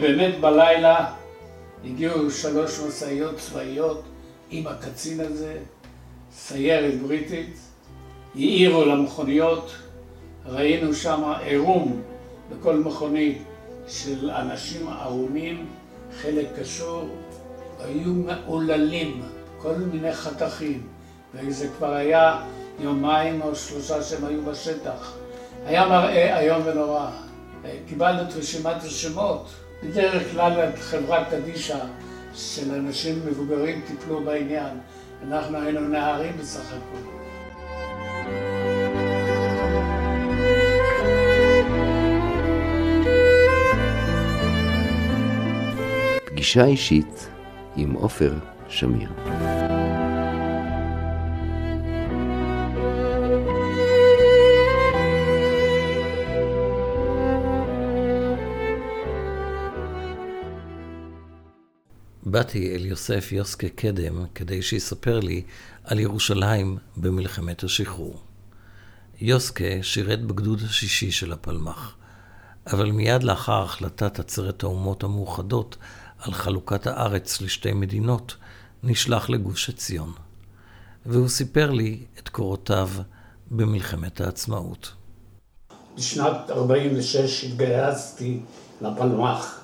ובאמת בלילה הגיעו שלוש משאיות צבאיות עם הקצין הזה, סיירת בריטית, העירו למכוניות, ראינו שם עירום בכל מכונית של אנשים ערומים, חלק קשור, היו מעוללים, כל מיני חתכים, וזה כבר היה יומיים או שלושה שהם היו בשטח. היה מראה איום ונורא. קיבלנו את רשימת השמות. בדרך כלל חברת קדישא של אנשים מבוגרים טיפלו בעניין. אנחנו היינו נערים בסך הכול. פגישה אישית עם עופר שמיר. באתי אל יוסף יוסקה קדם כדי שיספר לי על ירושלים במלחמת השחרור. יוסקה שירת בגדוד השישי של הפלמ"ח, אבל מיד לאחר החלטת עצרת האומות המאוחדות על חלוקת הארץ לשתי מדינות, נשלח לגוש עציון. והוא סיפר לי את קורותיו במלחמת העצמאות. בשנת 46' התגייסתי לפלמ"ח.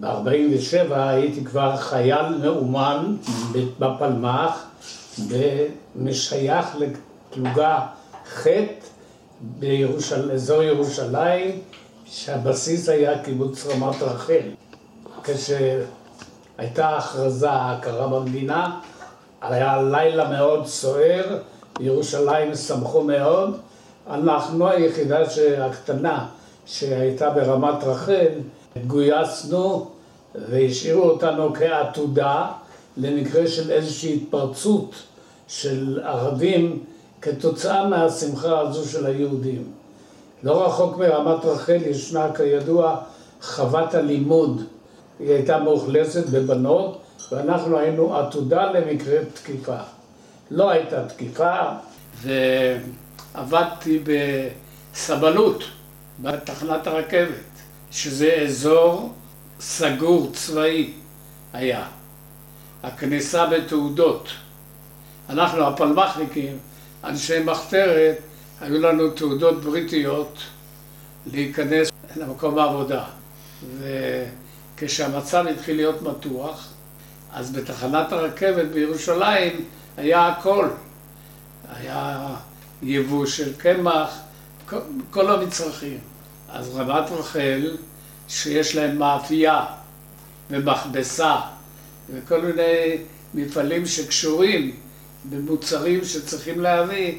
ב-47' הייתי כבר חייל מאומן בפלמ"ח ומשייך לפלוגה ח' באזור ירושלים, שהבסיס היה קיבוץ רמת רחל. כשהייתה הכרזה, ההכרה במדינה, היה לילה מאוד סוער, בירושלים שמחו מאוד. אנחנו היחידה הקטנה שהייתה ברמת רחל, גויסנו והשאירו אותנו כעתודה למקרה של איזושהי התפרצות של ערבים כתוצאה מהשמחה הזו של היהודים. לא רחוק מרמת רחל ישנה כידוע חוות הלימוד. היא הייתה מאוכלסת בבנות ואנחנו היינו עתודה למקרה תקיפה. לא הייתה תקיפה ועבדתי בסבלות בתחנת הרכבת, שזה אזור סגור צבאי היה. הכניסה בתעודות. אנחנו הפלמ"חניקים, אנשי מחתרת, היו לנו תעודות בריטיות להיכנס למקום העבודה. וכשהמצב התחיל להיות מתוח, אז בתחנת הרכבת בירושלים היה הכל. היה יבוא של קמח, כל, המצרכים. אז רמת רחל שיש להם מאפייה ומכבסה וכל מיני מפעלים שקשורים במוצרים שצריכים להביא,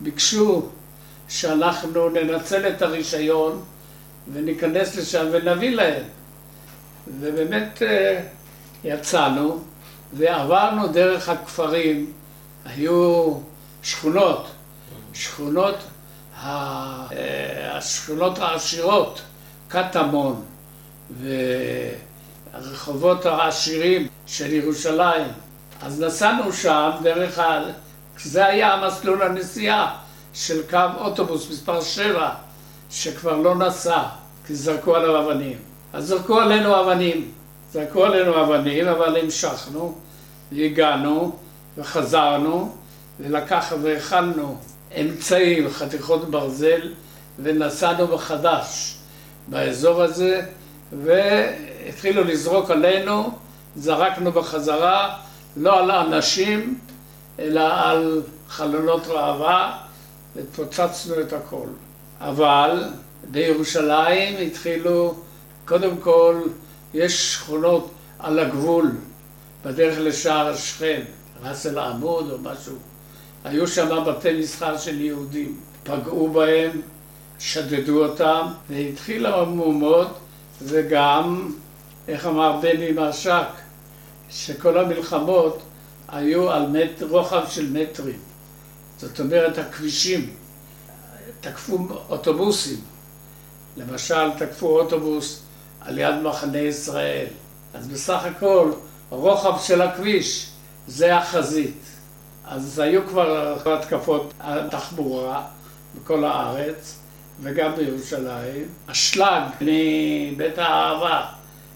ביקשו שאנחנו ננצל את הרישיון וניכנס לשם ונביא להם. ובאמת אה, יצאנו ועברנו דרך הכפרים, היו שכונות, שכונות, השכונות העשירות, קטמון, והרחובות העשירים של ירושלים. אז נסענו שם דרך ה... זה היה המסלול הנסיעה של קו אוטובוס מספר 7, שכבר לא נסע, כי זרקו עליו אבנים. אז זרקו עלינו אבנים. זרקו עלינו אבנים, אבל המשכנו, והגענו, וחזרנו, ולקח והכנו אמצעים, חתיכות ברזל, ונסענו מחדש באזור הזה. והתחילו לזרוק עלינו, זרקנו בחזרה, לא על אנשים, אלא על חלונות ראווה, ופוצצנו את הכל. אבל בירושלים התחילו, קודם כל, יש שכונות על הגבול, בדרך לשער השכם, ראס אל עמוד או משהו. היו שם בתי מסחר של יהודים, פגעו בהם, שדדו אותם, והתחילו המהומות וגם, איך אמר בני משק, שכל המלחמות היו על מט, רוחב של מטרים. זאת אומרת, הכבישים, תקפו אוטובוסים. למשל, תקפו אוטובוס על יד מחנה ישראל. אז בסך הכל, רוחב של הכביש זה החזית. אז היו כבר התקפות על תחבורה בכל הארץ. וגם בירושלים. אשלג מבית האהבה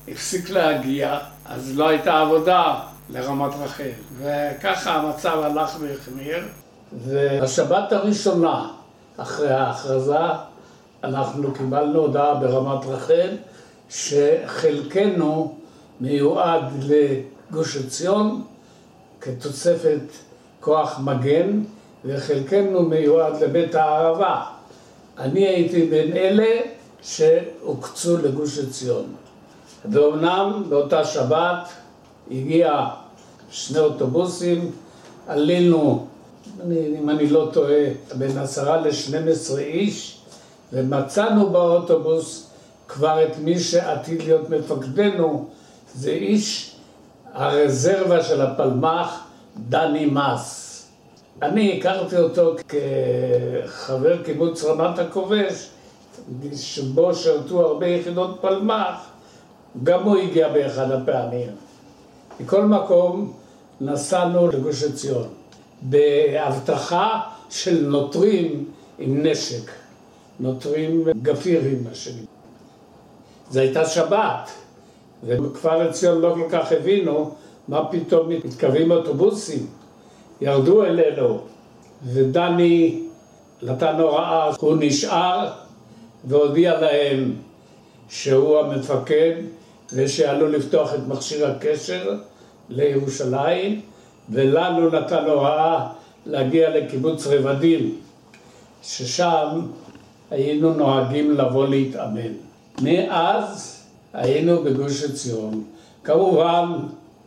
הפסיק להגיע, אז לא הייתה עבודה לרמת רחל. וככה המצב הלך והחמיר. והשבת הראשונה אחרי ההכרזה, אנחנו קיבלנו הודעה ברמת רחל שחלקנו מיועד לגוש עציון כתוספת כוח מגן וחלקנו מיועד לבית הערבה. אני הייתי בין אלה שהוקצו לגוש עציון. ואומנם באותה שבת הגיע שני אוטובוסים, עלינו, אם אני לא טועה, בין עשרה לשנים עשרה איש, ומצאנו באוטובוס כבר את מי שעתיד להיות מפקדנו, זה איש הרזרבה של הפלמ"ח, דני מס. אני הכרתי אותו כחבר קיבוץ רמת הכובש, שבו שרתו הרבה יחידות פלמ"ח, גם הוא הגיע באחד הפעמים. מכל מקום, נסענו לגוש עציון, באבטחה של נוטרים עם נשק, נוטרים גפירים, מה שנקרא. זו הייתה שבת, ובכפר עציון לא כל כך הבינו מה פתאום מתקרבים אוטובוסים. ירדו אלינו, ודני נתן הוראה, הוא נשאר והודיע להם שהוא המפקד ושעלול לפתוח את מכשיר הקשר לירושלים, ולנו נתן הוראה להגיע לקיבוץ רבדים, ששם היינו נוהגים לבוא להתאמן. מאז היינו בגוש עציון. כמובן,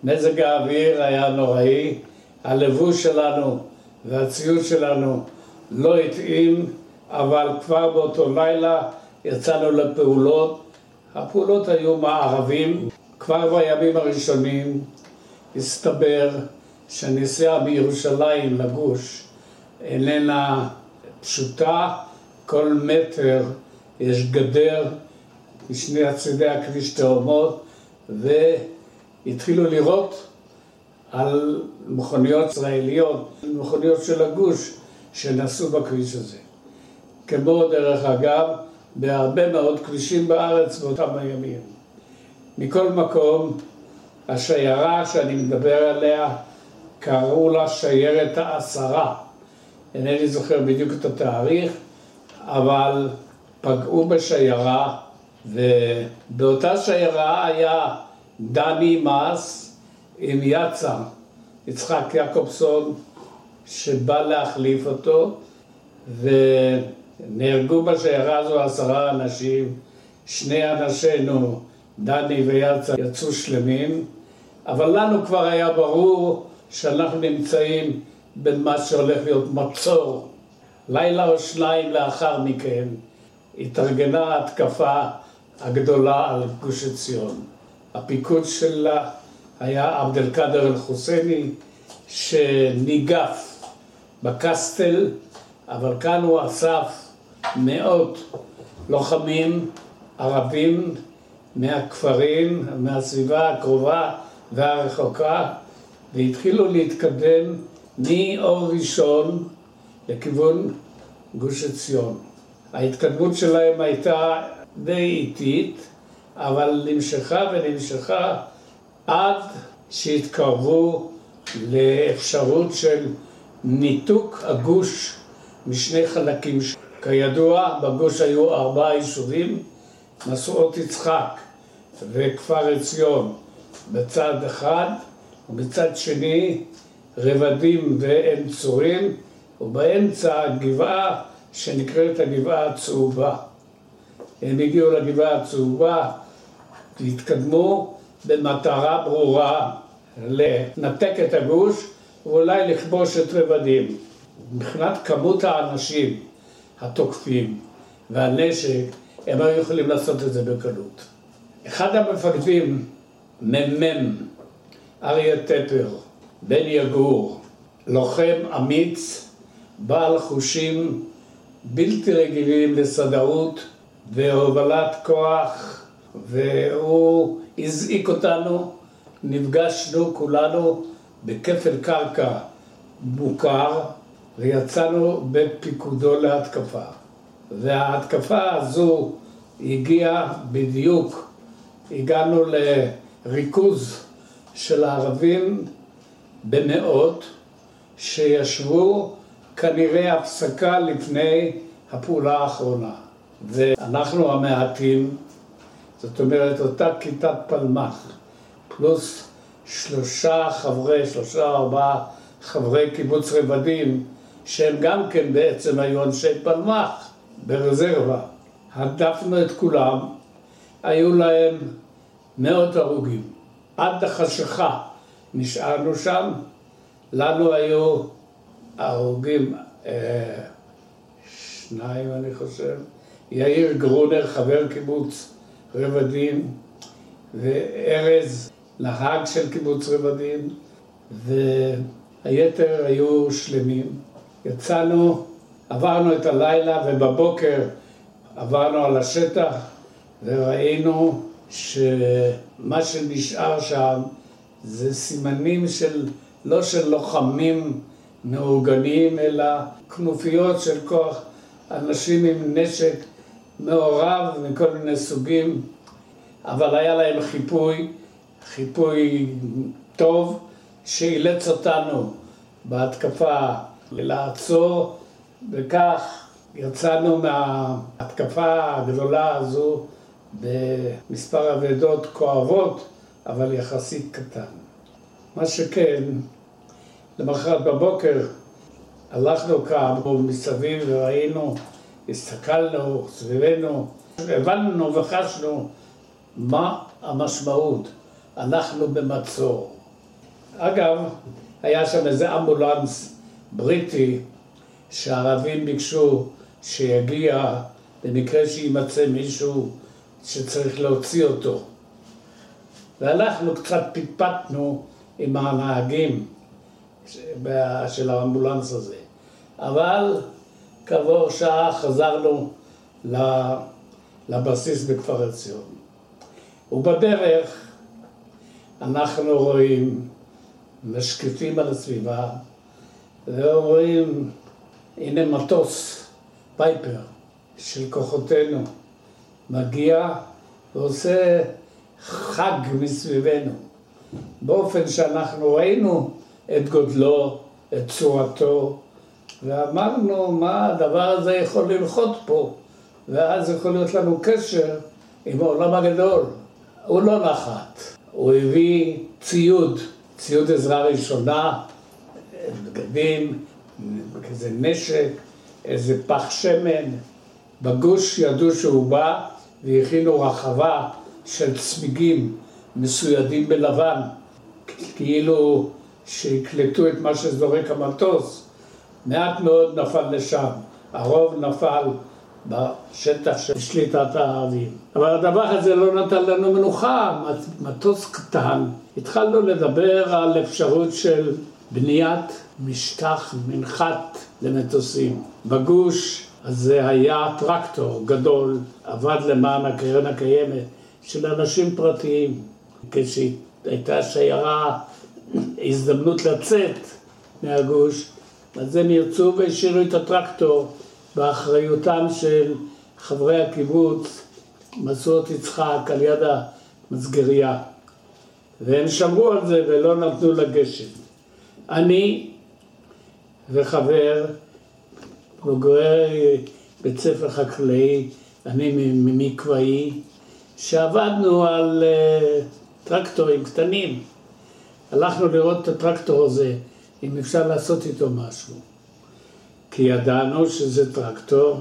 מזג האוויר היה נוראי, הלבוש שלנו והציוד שלנו לא התאים, אבל כבר באותו לילה יצאנו לפעולות. הפעולות היו מערבים. כבר בימים הראשונים הסתבר שהנסיעה מירושלים לגוש איננה פשוטה, כל מטר יש גדר משני הצידי הכביש תאומות והתחילו לראות על מכוניות ישראליות, מכוניות של הגוש שנסעו בכביש הזה. כמו דרך אגב, בהרבה מאוד כבישים בארץ באותם הימים. מכל מקום, השיירה שאני מדבר עליה, קראו לה שיירת העשרה. אינני זוכר בדיוק את התאריך, אבל פגעו בשיירה, ובאותה שיירה היה דני מס, עם יצא, יצחק יעקובסון, שבא להחליף אותו, ונהרגו בשיירה הזו עשרה אנשים, שני אנשינו, דני ויצא, יצאו שלמים, אבל לנו כבר היה ברור שאנחנו נמצאים במה שהולך להיות מצור. לילה או שניים לאחר מכן התארגנה ההתקפה הגדולה על גוש עציון. הפיקוד שלה היה עבד אל-קאדר אל-חוסייני שניגף בקסטל, אבל כאן הוא אסף מאות לוחמים ערבים מהכפרים, מהסביבה הקרובה והרחוקה, והתחילו להתקדם מאור ראשון לכיוון גוש עציון. ההתקדמות שלהם הייתה די איטית, אבל נמשכה ונמשכה עד שהתקרבו לאפשרות של ניתוק הגוש משני חלקים. כידוע, בגוש היו ארבעה יישובים, משואות יצחק וכפר עציון בצד אחד, ובצד שני רבדים ועין צורים, ובאמצע גבעה שנקראת הגבעה הצהובה. הם הגיעו לגבעה הצהובה, התקדמו, במטרה ברורה לנתק את הגוש ואולי לכבוש את רבדים. מבחינת כמות האנשים התוקפים והנשק, הם היו יכולים לעשות את זה בקלות. אחד המפקדים, מ"מ, אריה טפר, בן יגור, לוחם אמיץ, בעל חושים בלתי רגילים לסדאות והובלת כוח, והוא הזעיק אותנו, נפגשנו כולנו בכפל קרקע מוכר ויצאנו בפיקודו להתקפה. וההתקפה הזו הגיעה בדיוק הגענו לריכוז של הערבים במאות שישבו כנראה הפסקה לפני הפעולה האחרונה. ואנחנו המעטים, זאת אומרת אותה כיתת פלמ"ח, פלוס שלושה חברי, שלושה ארבעה חברי קיבוץ רבדים, שהם גם כן בעצם היו אנשי פלמ"ח ברזרבה. הדפנו את כולם, היו להם מאות הרוגים. עד החשיכה נשארנו שם, לנו היו הרוגים אה, שניים אני חושב, יאיר גרונר, חבר קיבוץ רבדים, וארז, נהג של קיבוץ רבדים, והיתר היו שלמים. יצאנו, עברנו את הלילה, ובבוקר עברנו על השטח, וראינו שמה שנשאר שם זה סימנים של, לא של לוחמים מאורגנים, אלא כנופיות של כוח אנשים עם נשק מעורב מכל מיני סוגים, אבל היה להם חיפוי, חיפוי טוב, שאילץ אותנו בהתקפה לעצור, וכך יצאנו מההתקפה הגדולה הזו במספר אבדות כואבות, אבל יחסית קטן. מה שכן, למחרת בבוקר הלכנו כאן מסביב וראינו, הסתכלנו סביבנו, הבנו וחשנו מה המשמעות. אנחנו במצור. אגב, היה שם איזה אמבולנס בריטי שהערבים ביקשו שיגיע במקרה שיימצא מישהו שצריך להוציא אותו. ואנחנו קצת פטפטנו עם הנהגים של האמבולנס הזה. אבל כעבור שעה חזרנו לבסיס בכפר עציון. ובדרך אנחנו רואים, משקיפים על הסביבה, ורואים, הנה מטוס, פייפר, של כוחותינו, מגיע ועושה חג מסביבנו, באופן שאנחנו ראינו את גודלו, את צורתו, ואמרנו מה הדבר הזה יכול ללחוץ פה, ואז יכול להיות לנו קשר עם העולם הגדול. הוא לא נחת, הוא הביא ציוד, ציוד עזרה ראשונה, בגדים, כזה נשק, איזה פח שמן. בגוש ידעו שהוא בא והכינו רחבה של צמיגים מסוידים בלבן, כאילו שיקלטו את מה שזורק המטוס. מעט מאוד נפל לשם, הרוב נפל בשטח של שליטת הערבים. אבל הדבר הזה לא נתן לנו מנוחה, מטוס קטן. התחלנו לדבר על אפשרות של בניית משטח, מנחת למטוסים. בגוש הזה היה טרקטור גדול, עבד למען הקרן הקיימת, של אנשים פרטיים. כשהייתה שיירה, הזדמנות לצאת מהגוש, אז הם ירצו והשאירו את הטרקטור באחריותם של חברי הקיבוץ, מסורת יצחק, על יד המסגריה. והם שמרו על זה ולא נתנו לגשם. אני וחבר, בוגרי בית ספר חקלאי, אני ממקוואי, שעבדנו על אה, טרקטורים קטנים. הלכנו לראות את הטרקטור הזה. אם אפשר לעשות איתו משהו. כי ידענו שזה טרקטור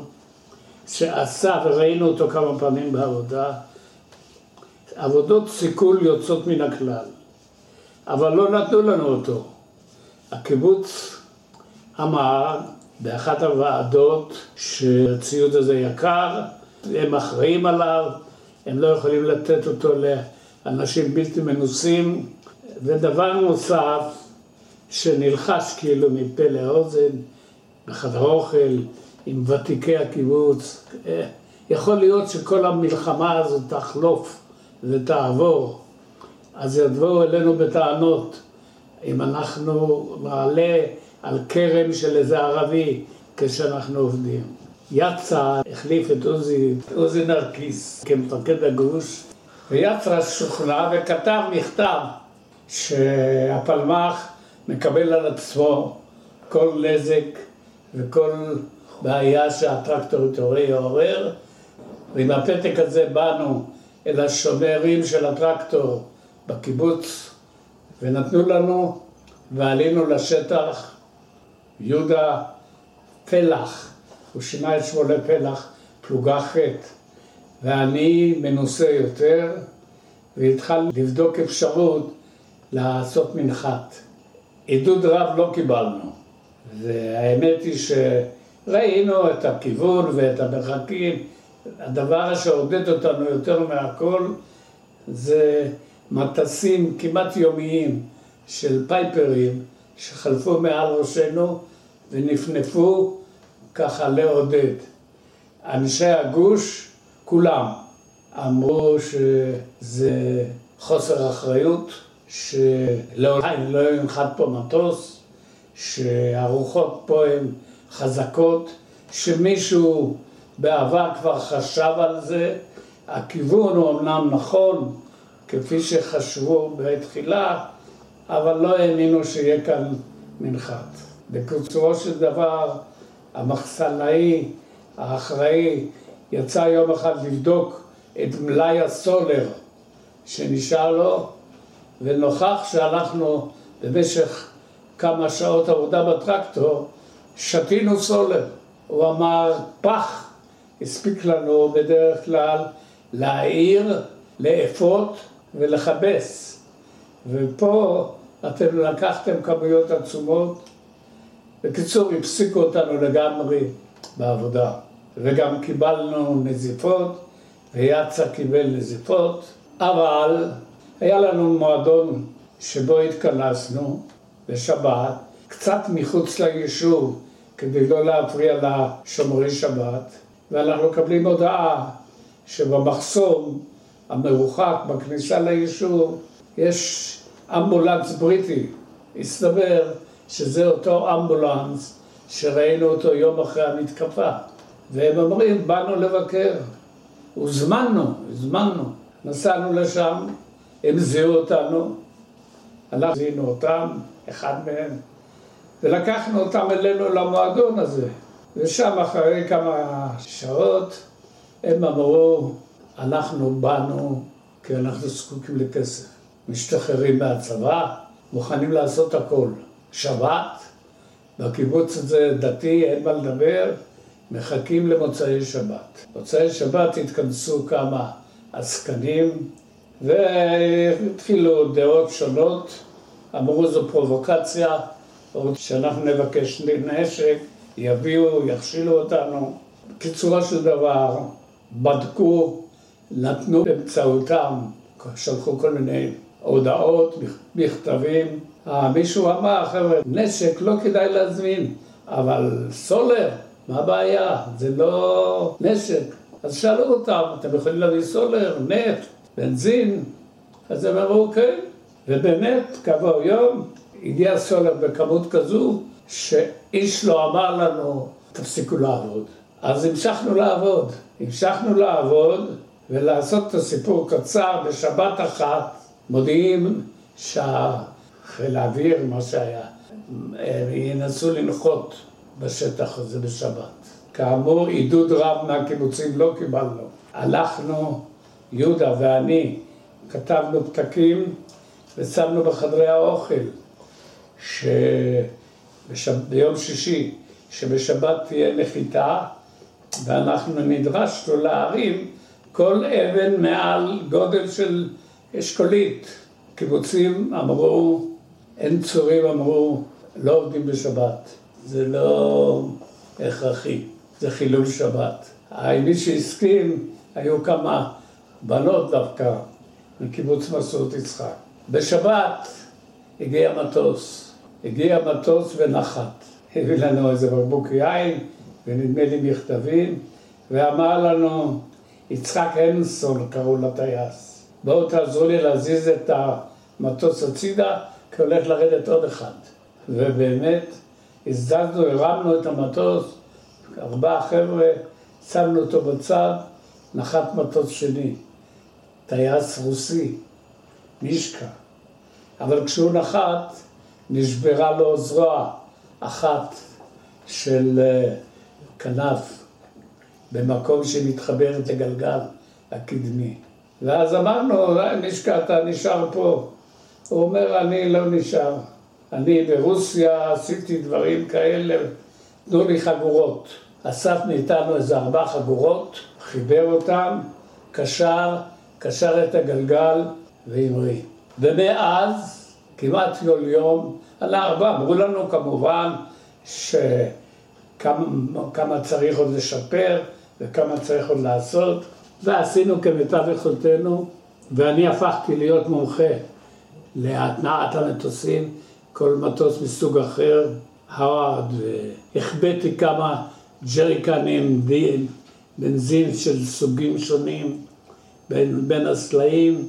שעשה, וראינו אותו כמה פעמים בעבודה, עבודות סיכול יוצאות מן הכלל, אבל לא נתנו לנו אותו. הקיבוץ אמר באחת הוועדות שהציוד הזה יקר, הם אחראים עליו, הם לא יכולים לתת אותו לאנשים בלתי מנוסים. ודבר נוסף, שנלחש כאילו מפה לאוזן, בחדר אוכל, עם ותיקי הקיבוץ. אה, יכול להיות שכל המלחמה הזאת תחלוף ותעבור, אז יבואו אלינו בטענות אם אנחנו נעלה על כרם של איזה ערבי כשאנחנו עובדים. יצא, החליף את עוזי, עוזי נרקיס כמפקד הגוש, ויצרה שוכנע וכתב מכתב שהפלמ"ח מקבל על עצמו כל נזק וכל בעיה שהטרקטור יעורר, ועם הפתק הזה באנו אל השומרים של הטרקטור בקיבוץ ונתנו לנו ועלינו לשטח יהודה פלח, הוא שינה את שמו לפלח, פלוגה ח' ואני מנוסה יותר והתחלנו לבדוק אפשרות לעשות מנחת. עידוד רב לא קיבלנו. והאמת היא שראינו את הכיוון ואת המרחקים. הדבר שעודד אותנו יותר מהכל זה מטסים כמעט יומיים של פייפרים שחלפו מעל ראשנו ונפנפו ככה לעודד. אנשי הגוש, כולם, אמרו שזה חוסר אחריות, שלעולם לא ינחת פה מטוס, שהרוחות פה הן חזקות, שמישהו בעבר כבר חשב על זה, הכיוון הוא אמנם נכון, כפי שחשבו בתחילה, אבל לא האמינו שיהיה כאן מנחת. בקיצורו של דבר, המחסנאי האחראי יצא יום אחד לבדוק את מלאי הסולר שנשאר לו, ונוכח שאנחנו במשך כמה שעות עבודה בטרקטור, שתינו סולר. הוא אמר, פח הספיק לנו בדרך כלל להעיר, לאפות ולכבס. ופה אתם לקחתם כמויות עצומות. בקיצור, הפסיקו אותנו לגמרי בעבודה. וגם קיבלנו נזיפות, ויאצה קיבל נזיפות, אבל היה לנו מועדון שבו התכנסנו בשבת, קצת מחוץ ליישוב, כדי לא להפריע לשומרי שבת, ואנחנו מקבלים הודעה שבמחסום המרוחק בכניסה ליישוב יש אמבולנס בריטי. הסתבר שזה אותו אמבולנס שראינו אותו יום אחרי המתקפה. והם אומרים, באנו לבקר. הוזמנו, הזמנו. נסענו לשם, הם זיהו אותנו, אנחנו זיהינו אותם, אחד מהם, ולקחנו אותם אלינו למועדון הזה. ושם אחרי כמה שעות הם אמרו, אנחנו באנו כי אנחנו זקוקים לכסף. משתחררים מהצבא, מוכנים לעשות הכל. שבת, בקיבוץ הזה דתי, אין מה לדבר, מחכים למוצאי שבת. מוצאי שבת התכנסו כמה עסקנים והתחילו דעות שונות, אמרו זו פרובוקציה, שאנחנו נבקש נשק, יביאו, יכשילו אותנו. בקיצורו של דבר, בדקו, נתנו באמצעותם, שלחו כל מיני הודעות, מכתבים. אה, מישהו אמר, חבר'ה, נשק לא כדאי להזמין, אבל סולר, מה הבעיה? זה לא נשק. אז שאלו אותם, אתם יכולים להביא סולר, נפט, בנזין? אז הם אמרו, כן. ובאמת, כעבור יום, הגיע סולר בכמות כזו, שאיש לא אמר לנו, תפסיקו לעבוד. אז המשכנו לעבוד. המשכנו לעבוד ולעשות את הסיפור קצר בשבת אחת, מודיעים שהחיל האוויר, מה שהיה, ינסו לנחות בשטח הזה בשבת. כאמור, עידוד רב מהקיבוצים לא קיבלנו. הלכנו, יהודה ואני, כתבנו פתקים ושמנו בחדרי האוכל שביום שישי, שבשבת תהיה נחיתה ואנחנו נדרשנו להרים כל אבן מעל גודל של אשכולית. קיבוצים אמרו, אין צורים אמרו, לא עובדים בשבת. זה לא הכרחי, זה חילול שבת. מי שהסכים, היו כמה בנות דווקא מקיבוץ מסעות יצחק. בשבת הגיע מטוס, הגיע מטוס ונחת. הביא לנו איזה בקבוק יין ונדמה לי מכתבים, ואמר לנו, יצחק הנסון קראו לטייס, בואו תעזרו לי להזיז את המטוס הצידה, כי הולך לרדת עוד אחד. ובאמת, הזדזנו, הרמנו את המטוס, ארבעה חבר'ה, שמנו אותו בצד, נחת מטוס שני. טייס רוסי, מישקה. אבל כשהוא נחת, נשברה לו זרוע אחת של אה, כנף במקום שמתחברת לגלגל הקדמי. ואז אמרנו, מישקה, אתה נשאר פה. הוא אומר, אני לא נשאר. אני ברוסיה עשיתי דברים כאלה, תנו לי חגורות. אסף מאיתנו איזה ארבע חגורות, חיבר אותם, קשר, קשר את הגלגל והמריא. ומאז, כמעט כל יום, על הארבע, אמרו לנו כמובן שכמה צריך עוד לשפר וכמה צריך עוד לעשות, ועשינו כמיטב יכולתנו, ואני הפכתי להיות מומחה להתנעת המטוסים, כל מטוס מסוג אחר, הרד, והחבאתי כמה ג'ריקנים, בנזין של סוגים שונים בין, בין הסלעים.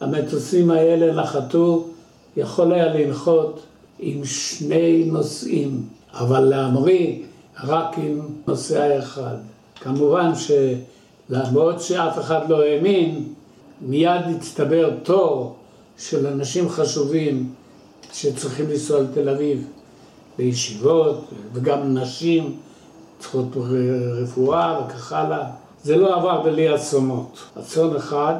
המטוסים האלה נחתו, יכול היה לנחות עם שני נוסעים, אבל להמריא רק עם נוסע אחד. כמובן שלמרות שאף אחד לא האמין, מיד הצטבר תור של אנשים חשובים שצריכים לנסוע לתל אביב לישיבות, וגם נשים צריכות רפואה וכך הלאה. זה לא עבר בלי אסונות. אסון אחד,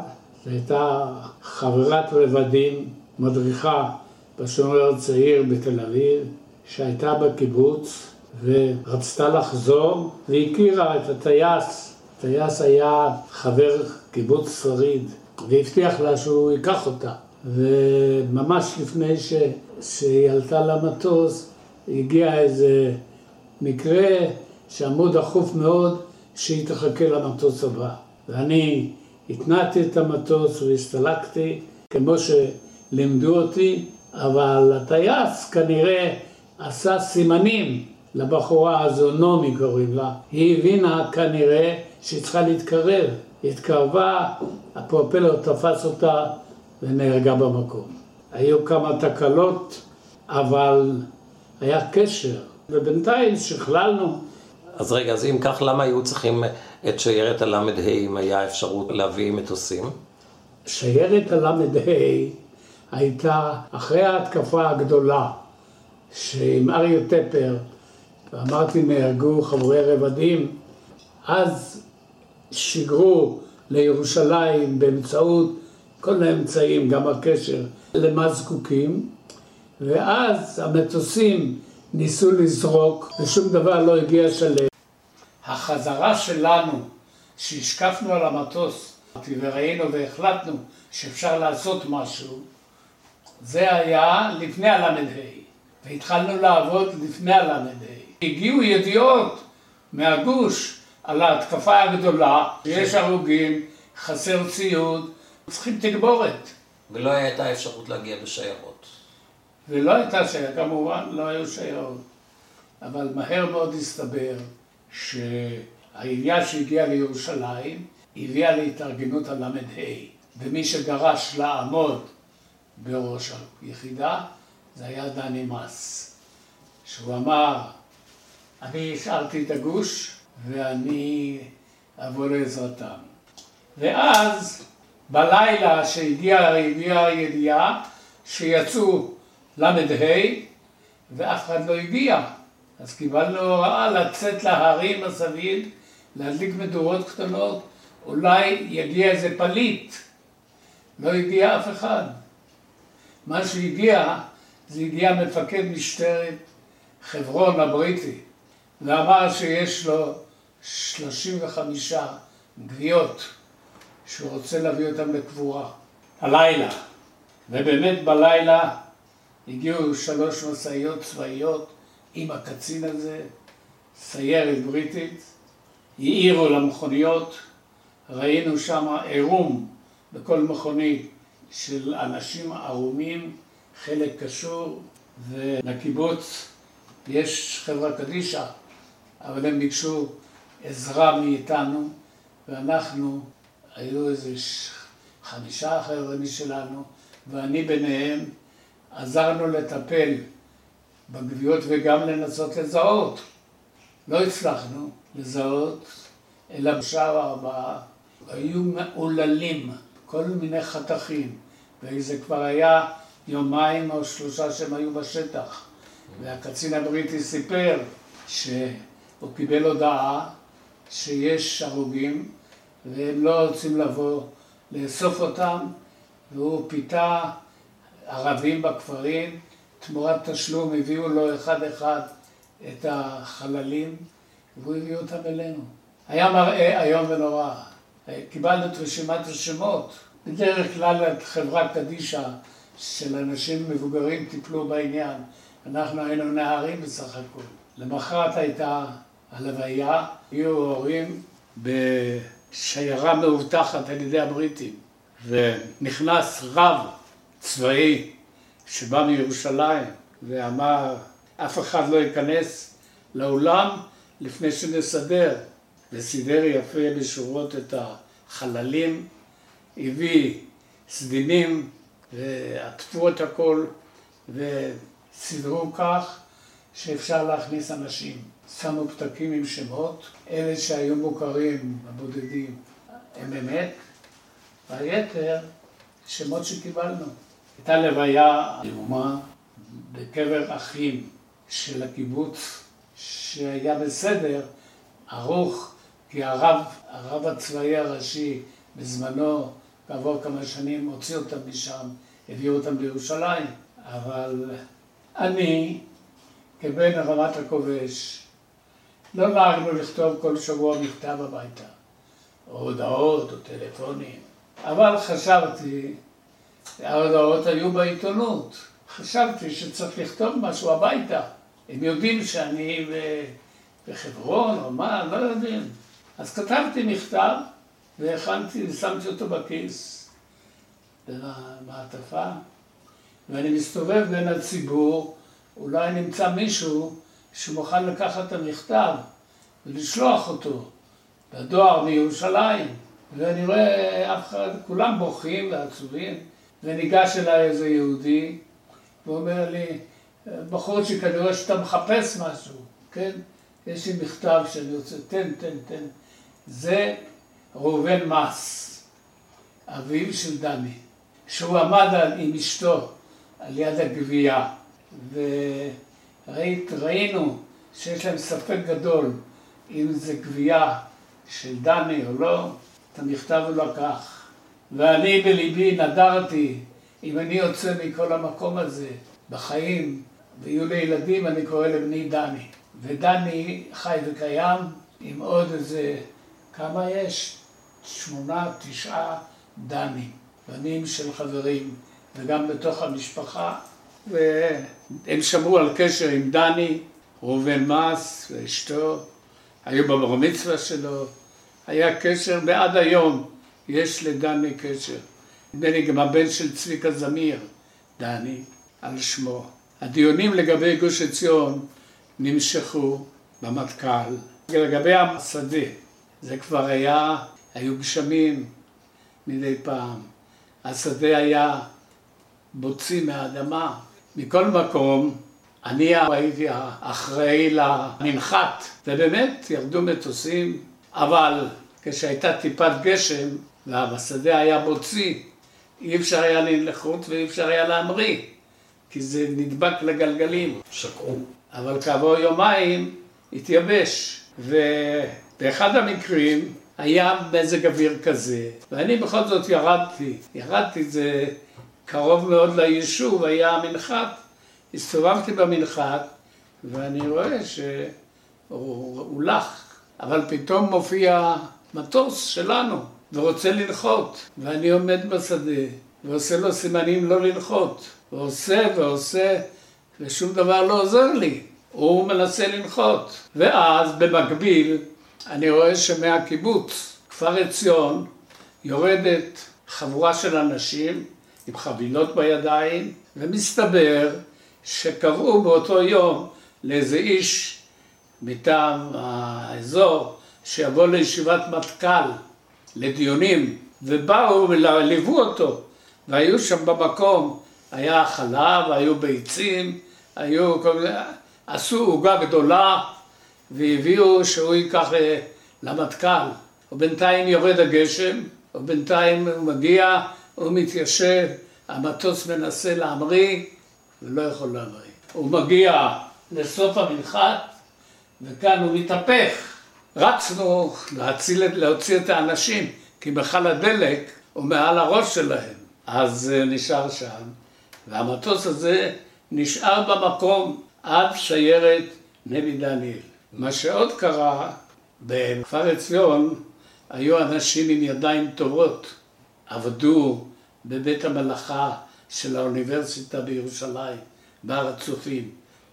זו הייתה חברת רבדים, מדריכה בשומר הצעיר בתל אביב, שהייתה בקיבוץ ורצתה לחזור והכירה את הטייס. הטייס היה חבר קיבוץ שריד והבטיח לה שהוא ייקח אותה. וממש לפני ש... שהיא עלתה למטוס, הגיע איזה מקרה שאמרו דחוף מאוד שהיא תחכה למטוס הבא. ואני התנעתי את המטוס והסתלקתי כמו שלימדו אותי, אבל הטייס כנראה עשה סימנים לבחורה הזו, נעמי קוראים לה. היא הבינה כנראה שהיא צריכה להתקרב. היא התקרבה, הפרופלר תפס אותה ונהרגה במקום. היו כמה תקלות, אבל היה קשר, ובינתיים שכללנו. אז רגע, אז אם כך, למה היו צריכים את שיירת הל"ה אם היה אפשרות להביא מטוסים? שיירת הל"ה הייתה אחרי ההתקפה הגדולה, שעם אריה טפר, ואמרתי נהרגו חברי רבדים, אז שיגרו לירושלים באמצעות כל האמצעים, גם הקשר, למה זקוקים, ואז המטוסים ניסו לזרוק, ושום דבר לא הגיע שלם. החזרה שלנו, שהשקפנו על המטוס, וראינו והחלטנו שאפשר לעשות משהו, זה היה לפני הל"ה, והתחלנו לעבוד לפני הל"ה. הגיעו ידיעות מהגוש על ההתקפה הגדולה, שיש הרוגים, חסר ציוד, צריכים תגבורת. ולא הייתה אפשרות להגיע בשיירות. ולא הייתה שיירה, כמובן לא היו שיירות. אבל מהר מאוד הסתבר שהעירייה שהגיעה לירושלים הביאה להתארגנות הל"ה, ומי שדרש לעמוד בראש היחידה זה היה דני מס, שהוא אמר, אני השארתי את הגוש ואני אבוא לעזרתם. ואז בלילה שהגיעה הידיעה שיצאו ל"ה ואף אחד לא הגיע. אז קיבלנו הוראה לצאת להרים מסביב, להדליק מדורות קטנות, אולי יגיע איזה פליט. לא הגיע אף אחד. מה שהגיע, זה הגיע מפקד משטרת חברון הבריטי, ואמר שיש לו 35 גוויות. שהוא רוצה להביא אותם לקבורה, הלילה. ובאמת בלילה הגיעו שלוש משאיות צבאיות עם הקצין הזה, סיירת בריטית, העירו למכוניות, ראינו שם עירום בכל מכונית של אנשים ערומים, חלק קשור, ולקיבוץ יש חברה קדישא, אבל הם ביקשו עזרה מאיתנו, ואנחנו היו איזה חמישה חבר'ה משלנו, ואני ביניהם, עזרנו לטפל בגוויות וגם לנסות לזהות. לא הצלחנו לזהות, אלא בשאר ארבעה היו מעוללים. כל מיני חתכים, וזה כבר היה יומיים או שלושה שהם היו בשטח. והקצין הבריטי סיפר שהוא קיבל הודעה שיש הרוגים והם לא רוצים לבוא לאסוף אותם, והוא פיתה ערבים בכפרים, תמורת תשלום הביאו לו אחד אחד את החללים, והוא הביא אותם אלינו. היה מראה איום ונורא. קיבלנו את רשימת השמות. בדרך כלל את חברת קדישא של אנשים מבוגרים טיפלו בעניין. אנחנו היינו נערים בסך הכל. למחרת הייתה הלוויה, היו הורים בשיירה מאובטחת על ידי הבריטים, ונכנס רב צבאי שבא מירושלים ואמר, אף אחד לא ייכנס לאולם לפני שנסדר, וסידר יפה בשורות את החללים, הביא סדינים ועטפו את הכל וסידרו כך שאפשר להכניס אנשים. שמו פתקים עם שמות, אלה שהיו מוכרים, הבודדים, הם אמת, והיתר, שמות שקיבלנו. הייתה לוויה איומה בקבר אחים של הקיבוץ, שהיה בסדר, ערוך, כי הרב, הרב הצבאי הראשי בזמנו, כעבור כמה שנים, הוציא אותם משם, הביאו אותם לירושלים, אבל אני, כבן רמת הכובש, לא נהגנו לכתוב כל שבוע מכתב הביתה, או הודעות או טלפונים, אבל חשבתי, ההודעות היו בעיתונות, חשבתי שצריך לכתוב משהו הביתה. הם יודעים שאני בחברון או מה, לא יודעים. אז כתבתי מכתב והכנתי ושמתי אותו בכיס, במעטפה, ואני מסתובב בין הציבור, אולי נמצא מישהו שמוכן לקחת את המכתב ולשלוח אותו בדואר מירושלים, ואני רואה אף אחד, כולם בוכים ועצובים, וניגש אליי איזה יהודי, ואומר לי, בחורצ'י, כנראה שאתה מחפש משהו, כן? יש לי מכתב שאני רוצה, תן, תן, תן. זה ראובן מס, אביו של דני, שהוא עמד עם אשתו על יד הגבייה, וראינו שיש להם ספק גדול אם זה גבייה של דני או לא, את המכתב הוא לקח. ואני בליבי נדרתי, אם אני יוצא מכל המקום הזה בחיים, ויהיו לי ילדים, אני קורא לבני דני. ודני חי וקיים עם עוד איזה, כמה יש? שמונה, תשעה דנים, בנים של חברים, וגם בתוך המשפחה, והם שמרו על קשר עם דני, ראובן מס ואשתו, היו בבר מצווה שלו, היה קשר, ועד היום יש לדני קשר. נדמה לי גם הבן של צביקה זמיר, דני, על שמו. הדיונים לגבי גוש עציון נמשכו במטכ"ל. לגבי השדה, זה כבר היה, היו גשמים מדי פעם. השדה היה בוצי מהאדמה. מכל מקום, אני הייתי אחראי למנחת, ובאמת ירדו מטוסים, אבל כשהייתה טיפת גשם והשדה היה בוצי, אי אפשר היה ללכות ואי אפשר היה להמריא, כי זה נדבק לגלגלים. שקעו. אבל כעבור יומיים התייבש, ובאחד המקרים היה מזג אוויר כזה, ואני בכל זאת ירדתי, ירדתי זה קרוב מאוד ליישוב, היה המנחת, הסתובבתי במנחת, ואני רואה שהוא לח, אבל פתאום מופיע מטוס שלנו, ורוצה לנחות, ואני עומד בשדה, ועושה לו סימנים לא לנחות, ועושה ועושה, ושום דבר לא עוזר לי. הוא מנסה לנחות. ואז במקביל אני רואה שמהקיבוץ, כפר עציון, יורדת חבורה של אנשים עם חבילות בידיים, ומסתבר שקבעו באותו יום לאיזה איש מטעם האזור שיבוא לישיבת מטכ"ל לדיונים, ובאו וליוו אותו, והיו שם במקום, היה חלב, היו ביצים, היו כל מיני, עשו עוגה גדולה והביאו שהוא ייקח למטכ"ל. ובינתיים יורד הגשם, ובינתיים הוא מגיע, הוא מתיישב, המטוס מנסה להמריא ולא יכול להמריא. הוא מגיע לסוף המנחת וכאן הוא מתהפך. רצנו להציל, להוציא את האנשים, כי מכל הדלק הוא מעל הראש שלהם. אז אה, נשאר שם, והמטוס הזה נשאר במקום עד שיירת נבי דניאל. מה שעוד קרה, בכפר עציון היו אנשים עם ידיים טובות, עבדו בבית המלאכה של האוניברסיטה בירושלים, בהר הצופים,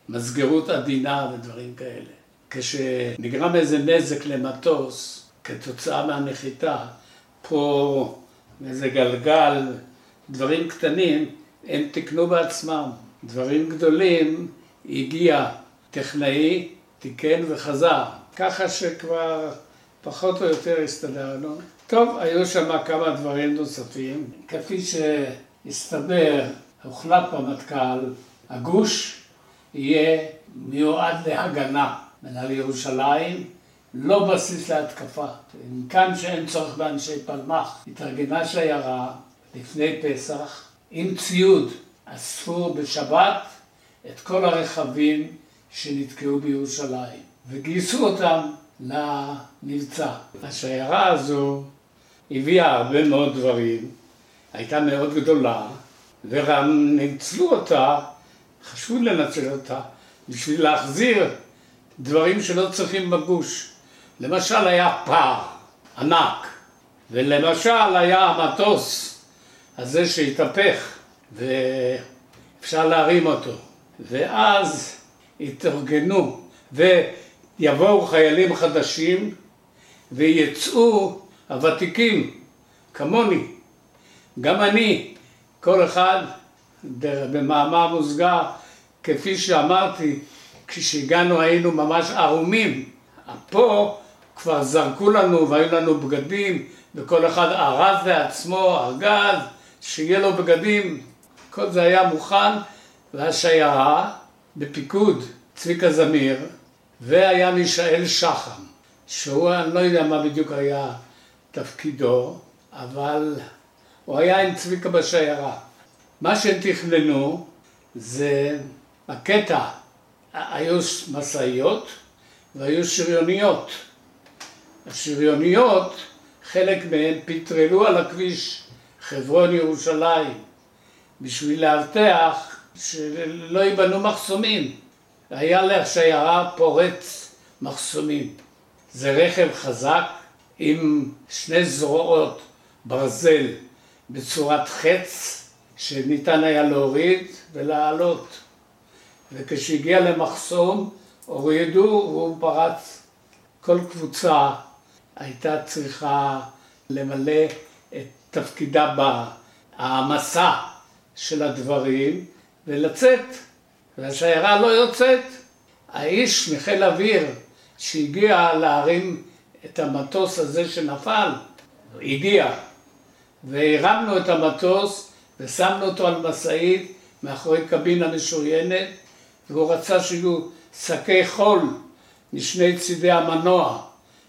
מסגרות עדינה ודברים כאלה. כשנגרם איזה נזק למטוס כתוצאה מהנחיתה, פה איזה גלגל, דברים קטנים, הם תיקנו בעצמם. דברים גדולים, הגיע טכנאי, תיקן וחזר. ככה שכבר פחות או יותר הסתדרנו. טוב, היו שם כמה דברים נוספים. כפי שהסתבר, הוחלט במטכ"ל, הגוש יהיה מיועד להגנה. על ירושלים, לא בסיס להתקפה. מכאן שאין צורך באנשי פלמ"ח, התארגנה שיירה לפני פסח עם ציוד, אספו בשבת את כל הרכבים שנתקעו בירושלים וגייסו אותם למבצע. השיירה הזו הביאה הרבה מאוד דברים, הייתה מאוד גדולה, וגם ניצלו אותה, חשבו לנצל אותה, בשביל להחזיר דברים שלא צריכים בגוש. למשל היה פער ענק, ולמשל היה המטוס הזה שהתהפך, ואפשר להרים אותו. ואז התארגנו, ויבואו חיילים חדשים, ויצאו הוותיקים, כמוני. גם אני, כל אחד במאמר מוסגר, כפי שאמרתי, כשהגענו היינו ממש ערומים. פה כבר זרקו לנו והיו לנו בגדים וכל אחד ארז לעצמו ארגז, שיהיה לו בגדים. כל זה היה מוכן והשיירה בפיקוד צביקה זמיר והיה מישאל שחם, שהוא, אני לא יודע מה בדיוק היה תפקידו, אבל הוא היה עם צביקה בשיירה. מה שהם תכננו זה הקטע היו משאיות והיו שריוניות. השריוניות, חלק מהן פטרלו על הכביש חברון ירושלים בשביל להבטח שלא ייבנו מחסומים. היה לשיירה פורץ מחסומים. זה רכב חזק עם שני זרועות ברזל בצורת חץ שניתן היה להוריד ולעלות. וכשהגיע למחסום הורידו והוא פרץ. כל קבוצה הייתה צריכה למלא את תפקידה בהעמסה של הדברים ולצאת, והשיירה לא יוצאת. האיש מחיל אוויר שהגיע להרים את המטוס הזה שנפל, הגיע, והרמנו את המטוס ושמנו אותו על משאית מאחורי קבינה משוריינת והוא רצה שיהיו שקי חול משני צידי המנוע,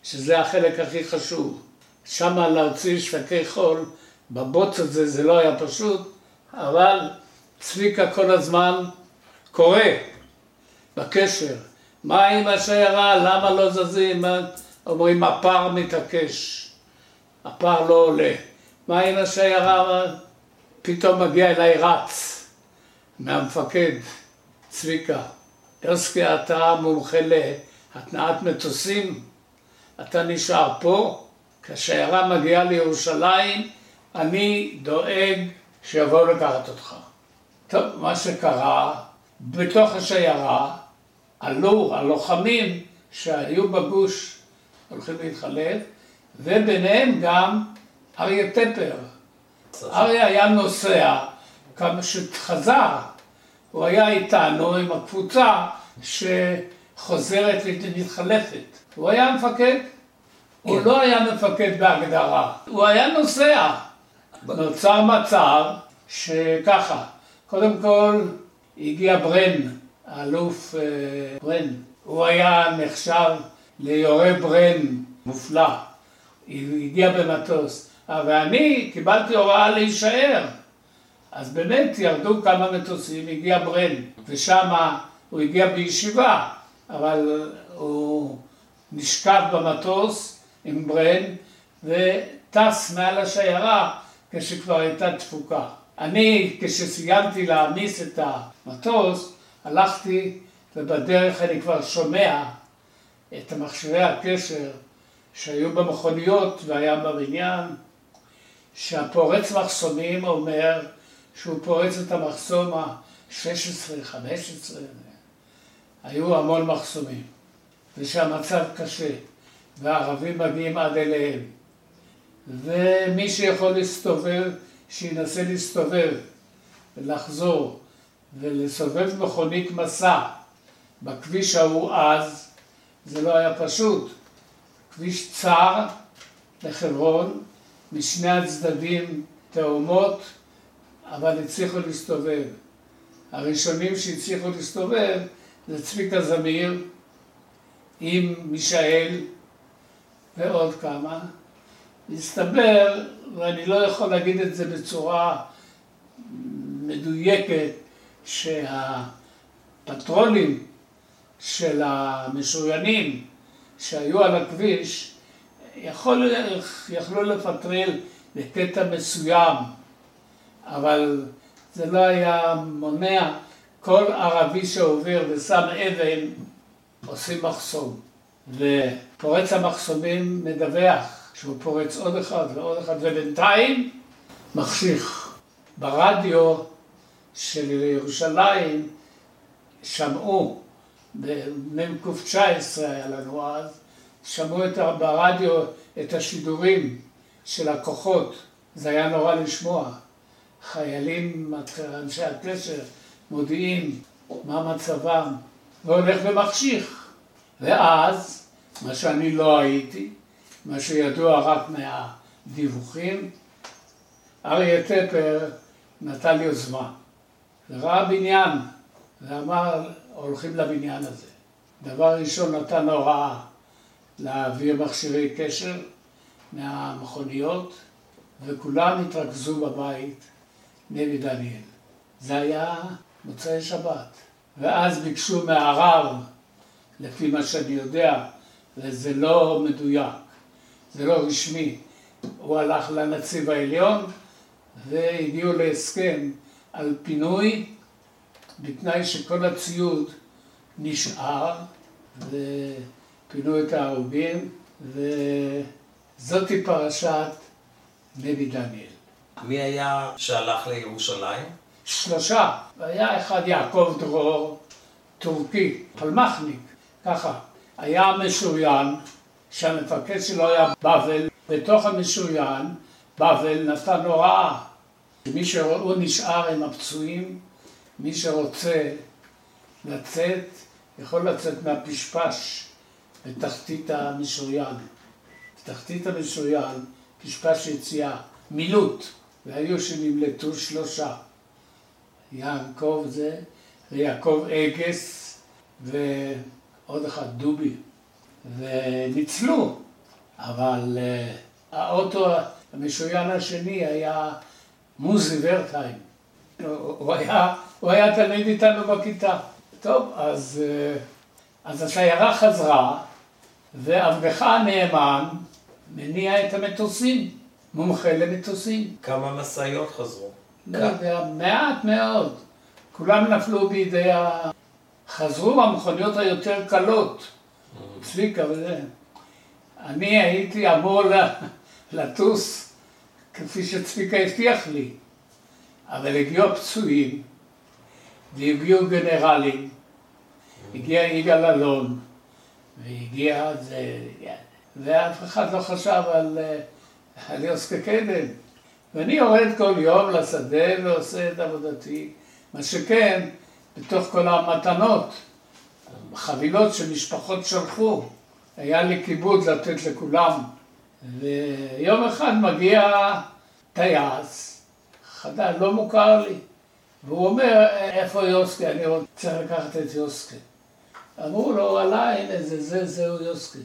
שזה החלק הכי חשוב. שם להוציא שקי חול, בבוץ הזה זה לא היה פשוט, אבל צביקה כל הזמן קורא בקשר. מה עם השיירה? למה לא זזים? אומרים, הפר מתעקש, הפר לא עולה. מה עם השיירה? פתאום מגיע אליי רץ מהמפקד. צביקה, יוסקי אתה מומחה להתנעת מטוסים, אתה נשאר פה, כשהשיירה מגיעה לירושלים, אני דואג שיבואו לקחת אותך. טוב, מה שקרה, בתוך השיירה עלו הלוחמים שהיו בגוש הולכים להתחלף, וביניהם גם אריה טפר. אריה היה נוסע, כמה שחזר הוא היה איתנו עם הקבוצה שחוזרת ומתחלפת. הוא היה מפקד. הוא כן. לא היה מפקד בהגדרה, הוא היה נוסע. נוצר מצב שככה, קודם כל הגיע ברן, האלוף אה, ברן, הוא היה נחשב ליורה ברן מופלא, הוא הגיע במטוס, ואני קיבלתי הוראה להישאר. אז באמת ירדו כמה מטוסים, הגיע ברן, ושם הוא הגיע בישיבה, אבל הוא נשכב במטוס עם ברן וטס מעל השיירה כשכבר הייתה תפוקה. אני, כשסיימתי להעמיס את המטוס, הלכתי ובדרך אני כבר שומע את מכשירי הקשר שהיו במכוניות והיה בבניין, שהפורץ מחסומים אומר שהוא פורץ את המחסום ה-16, 15, היו המון מחסומים, ושהמצב קשה, והערבים מגיעים עד אליהם, ומי שיכול להסתובב, שינסה להסתובב ולחזור ולסובב מכונית מסע בכביש ההוא אז, זה לא היה פשוט. כביש צר לחברון, משני הצדדים תאומות, אבל הצליחו להסתובב. הראשונים שהצליחו להסתובב זה צביקה זמיר עם מישאל ועוד כמה. מסתבר, ואני לא יכול להגיד את זה בצורה מדויקת, שהפטרולים של המשוריינים שהיו על הכביש יכול, יכלו לפטרל בקטע מסוים, אבל זה לא היה מונע כל ערבי שעובר ושם אבן עושים מחסום. ופורץ המחסומים מדווח שהוא פורץ עוד אחד ועוד אחד, ובינתיים מחשיך. ברדיו של ירושלים שמעו, במ"ק 19 היה לנו אז, שמעו את, ברדיו את השידורים של הכוחות, זה היה נורא לשמוע. חיילים, אנשי הקשר, מודיעים מה מצבם, והולך ומחשיך. ואז, מה שאני לא הייתי, מה שידוע רק מהדיווחים, אריה טפר נתן יוזמה, וראה בניין, ואמר, הולכים לבניין הזה. דבר ראשון נתן הוראה להעביר מכשירי קשר מהמכוניות, וכולם התרכזו בבית נבי דניאל. זה היה מוצאי שבת. ואז ביקשו מהרב, לפי מה שאני יודע, וזה לא מדויק, זה לא רשמי, הוא הלך לנציב העליון והגיעו להסכם על פינוי בתנאי שכל הציוד נשאר ופינו את ההרוגים וזאתי פרשת נבי דניאל. מי היה שהלך לירושלים? שלושה. והיה אחד יעקב דרור, טורקי, פלמחניק, ככה. היה משוריין, שהמפקד שלו היה בבל, בתוך המשוריין, בבל נתן הוראה. מי שהוא נשאר עם הפצועים, מי שרוצה לצאת, יכול לצאת מהפשפש בתחתית המשוריין. בתחתית המשוריין, פשפש יציאה, מילוט. והיו שנמלטו שלושה. יעקב זה, ויעקב אגס, ועוד אחד דובי, וניצלו. אבל uh, האוטו המשוריין השני היה מוזי ורטהיים. הוא היה, הוא היה תלמיד איתנו בכיתה. טוב, אז, uh, אז השיירה חזרה, ועבדך הנאמן מניע את המטוסים. מומחה למטוסים. כמה משאיות חזרו? לא יודע, מעט מאוד. כולם נפלו בידי ה... חזרו המכוניות היותר קלות. צביקה וזה. אני הייתי אמור לטוס כפי שצביקה הבטיח לי, אבל הגיעו הפצועים והגיעו גנרלים, הגיע יגאל אלון והגיע זה, ואף אחד לא חשב על... אני עוסקי קדם. ואני יורד כל יום לשדה ועושה את עבודתי. מה שכן, בתוך כל המתנות, חבילות שמשפחות שלחו, היה לי כיבוד לתת לכולם. ויום אחד מגיע טייס, חדש, לא מוכר לי, והוא אומר, איפה יוסקי? אני רוצה לקחת את יוסקי. אמרו לו, עליי, הנה זה, זה, זהו יוסקי.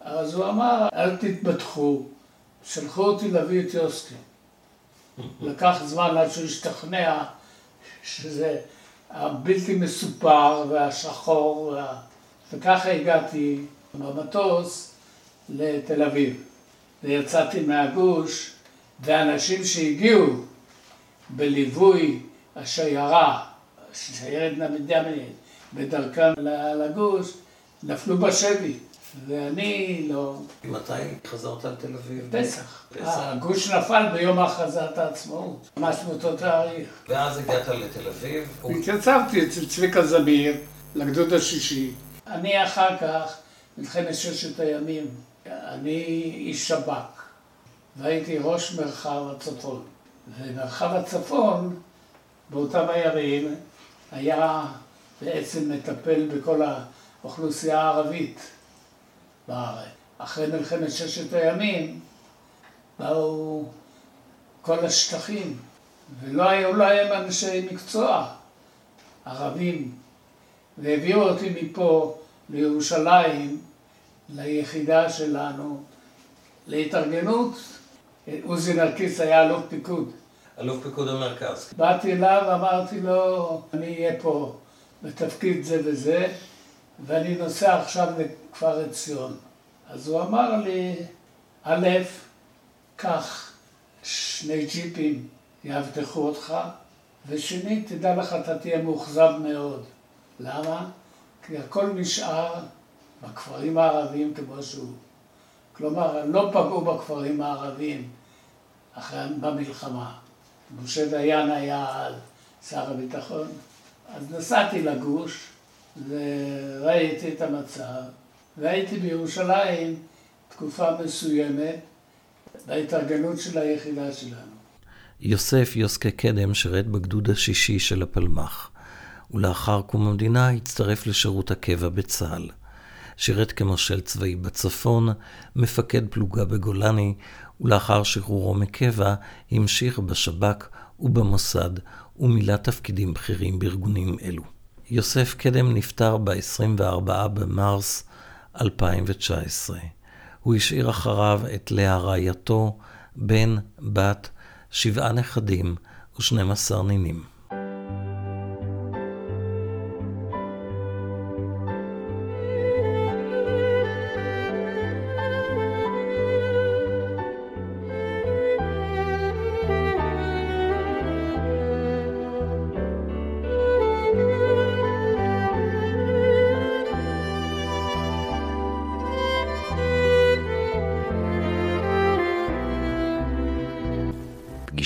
אז הוא אמר, אל תתבטחו, שלחו אותי להביא את יוסקי. לקח זמן עד שהוא השתכנע שזה הבלתי מסופר והשחור, וה... וככה הגעתי במטוס לתל אביב. ויצאתי מהגוש, ואנשים שהגיעו בליווי השיירה, שיירת נמדמנית, בדרכם לגוש, נפלו בשבי. ואני לא... מתי חזרת לתל אביב? פסח. הגוש נפל ביום הכרזת העצמאות, ממש באותו תאריך. ואז הגעת לתל אביב? התייצבתי אצל צביקה זמיר, לגדוד השישי. אני אחר כך, מלחמת ששת הימים, אני איש שב"כ, והייתי ראש מרחב הצפון. ומרחב הצפון, באותם הימים, היה בעצם מטפל בכל האוכלוסייה הערבית. בארץ. אחרי מלחמת ששת הימים באו כל השטחים, ולא היו להם אנשי מקצוע, ערבים, והביאו אותי מפה לירושלים, ליחידה שלנו, להתארגנות. עוזי נרקיס היה אלוף פיקוד. אלוף פיקוד המרכז. באתי אליו, אמרתי לו, אני אהיה פה בתפקיד זה וזה, ואני נוסע עכשיו לכפר עציון. אז הוא אמר לי, א', קח שני ג'יפים, יאבטחו אותך, ושנית, תדע לך, אתה תהיה מאוכזב מאוד. למה? כי הכל נשאר בכפרים הערביים כמו שהוא. כלומר, לא פגעו בכפרים הערביים אחרי, במלחמה. משה דיין היה אז שר הביטחון. אז נסעתי לגוש, וראיתי את המצב, והייתי בירושלים תקופה מסוימת בהתארגנות של היחידה שלנו. יוסף יוסקה קדם שירת בגדוד השישי של הפלמ"ח, ולאחר קום המדינה הצטרף לשירות הקבע בצה"ל. שירת כמושל צבאי בצפון, מפקד פלוגה בגולני, ולאחר שחרורו מקבע המשיך בשב"כ ובמוסד, ומילא תפקידים בכירים בארגונים אלו. יוסף קדם נפטר ב-24 במרס 2019. הוא השאיר אחריו את לאה רעייתו, בן, בת, שבעה נכדים ו-12 נינים.